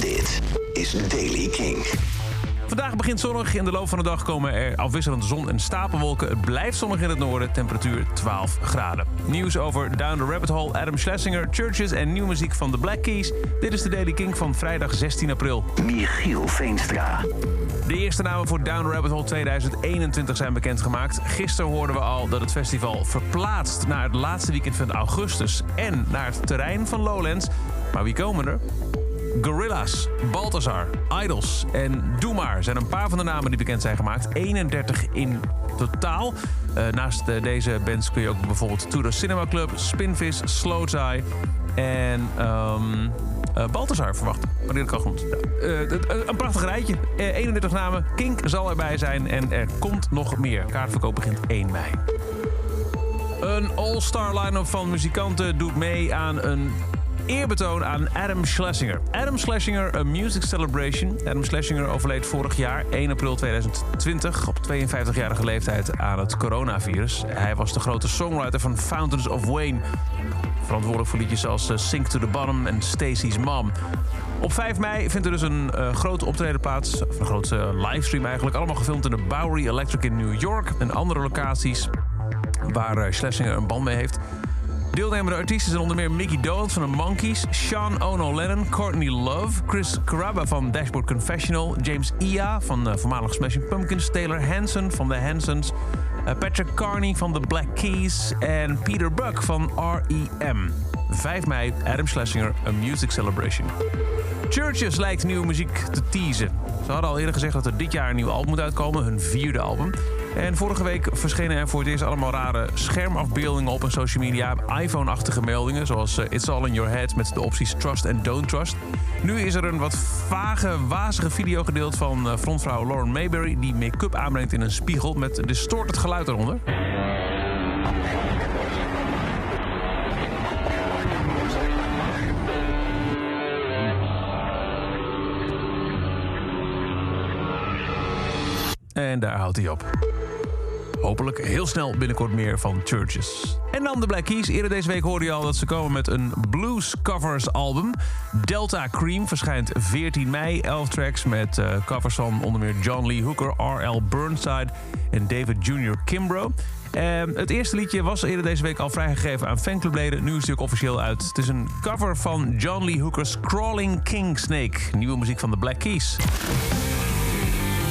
Dit is Daily King. Vandaag begint zonnig. In de loop van de dag komen er afwisselend zon en stapelwolken. Het blijft zonnig in het noorden. Temperatuur 12 graden. Nieuws over Down the Rabbit Hole, Adam Schlesinger, Churches en nieuwe muziek van The Black Keys. Dit is de Daily King van vrijdag 16 april. Michiel Veenstra. De eerste namen voor Down the Rabbit Hole 2021 zijn bekendgemaakt. Gisteren hoorden we al dat het festival verplaatst naar het laatste weekend van augustus en naar het terrein van Lowlands. Maar wie komen er? Gorillaz, Balthazar, Idols en Doe Maar zijn een paar van de namen die bekend zijn gemaakt. 31 in totaal. Uh, naast uh, deze bands kun je ook bijvoorbeeld Tudor Cinema Club, Spinvis, Slow Tie en um, uh, Balthazar verwachten. Wanneer ik al goed. een prachtig rijtje. 31 namen. Kink zal erbij zijn en er komt nog meer. Kaartverkoop begint 1 mei. Een all-star line-up van muzikanten doet mee aan een eerbetoon aan Adam Schlesinger. Adam Schlesinger, A Music Celebration. Adam Schlesinger overleed vorig jaar, 1 april 2020, op 52-jarige leeftijd aan het coronavirus. Hij was de grote songwriter van Fountains of Wayne. Verantwoordelijk voor liedjes als Sink to the Bottom en Stacy's Mom. Op 5 mei vindt er dus een uh, grote optreden plaats. Of een grote livestream eigenlijk. Allemaal gefilmd in de Bowery Electric in New York. En andere locaties waar Schlesinger een band mee heeft. Deelnemende artiesten zijn onder meer Mickey Dolenz van de Monkees, Sean Ono Lennon, Courtney Love, Chris Caraba van Dashboard Confessional, James Ia van uh, voormalig Smashing Pumpkins, Taylor Hanson van The Hansons, uh, Patrick Carney van The Black Keys en Peter Buck van R.E.M. 5 mei, Adam Schlesinger, A Music Celebration. Churches lijkt nieuwe muziek te teasen. Ze hadden al eerder gezegd dat er dit jaar een nieuw album moet uitkomen, hun vierde album. En vorige week verschenen er voor het eerst allemaal rare schermafbeeldingen op een social media. iPhone-achtige meldingen, zoals uh, It's All in Your Head met de opties Trust en Don't Trust. Nu is er een wat vage, wazige video gedeeld van uh, frontvrouw Lauren Mayberry... die make-up aanbrengt in een spiegel met distorted geluid eronder. En daar houdt hij op. Hopelijk heel snel binnenkort meer van Churches. En dan de Black Keys. Eerder deze week hoorde je al dat ze komen met een blues covers album. Delta Cream verschijnt 14 mei. 11 tracks met uh, covers van onder meer John Lee Hooker, R.L. Burnside en David Jr. Kimbrough. Uh, het eerste liedje was eerder deze week al vrijgegeven aan fanclubleden. Nu is het ook officieel uit. Het is een cover van John Lee Hooker's Crawling King Snake. Nieuwe muziek van de Black Keys.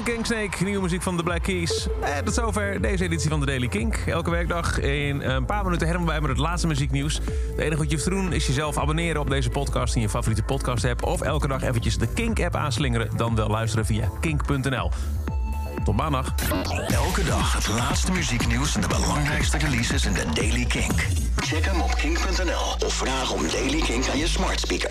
Snake, nieuwe muziek van The Black Keys. En tot zover deze editie van de Daily Kink. Elke werkdag in een paar minuten helemaal bij met het laatste muzieknieuws. Het enige wat je hoeft te doen is jezelf abonneren op deze podcast in je favoriete podcast app. Of elke dag eventjes de Kink app aanslingeren. Dan wel luisteren via kink.nl. Tot maandag. Elke dag het laatste muzieknieuws en de belangrijkste releases in de Daily Kink. Check hem op kink.nl of vraag om Daily Kink aan je smart speaker.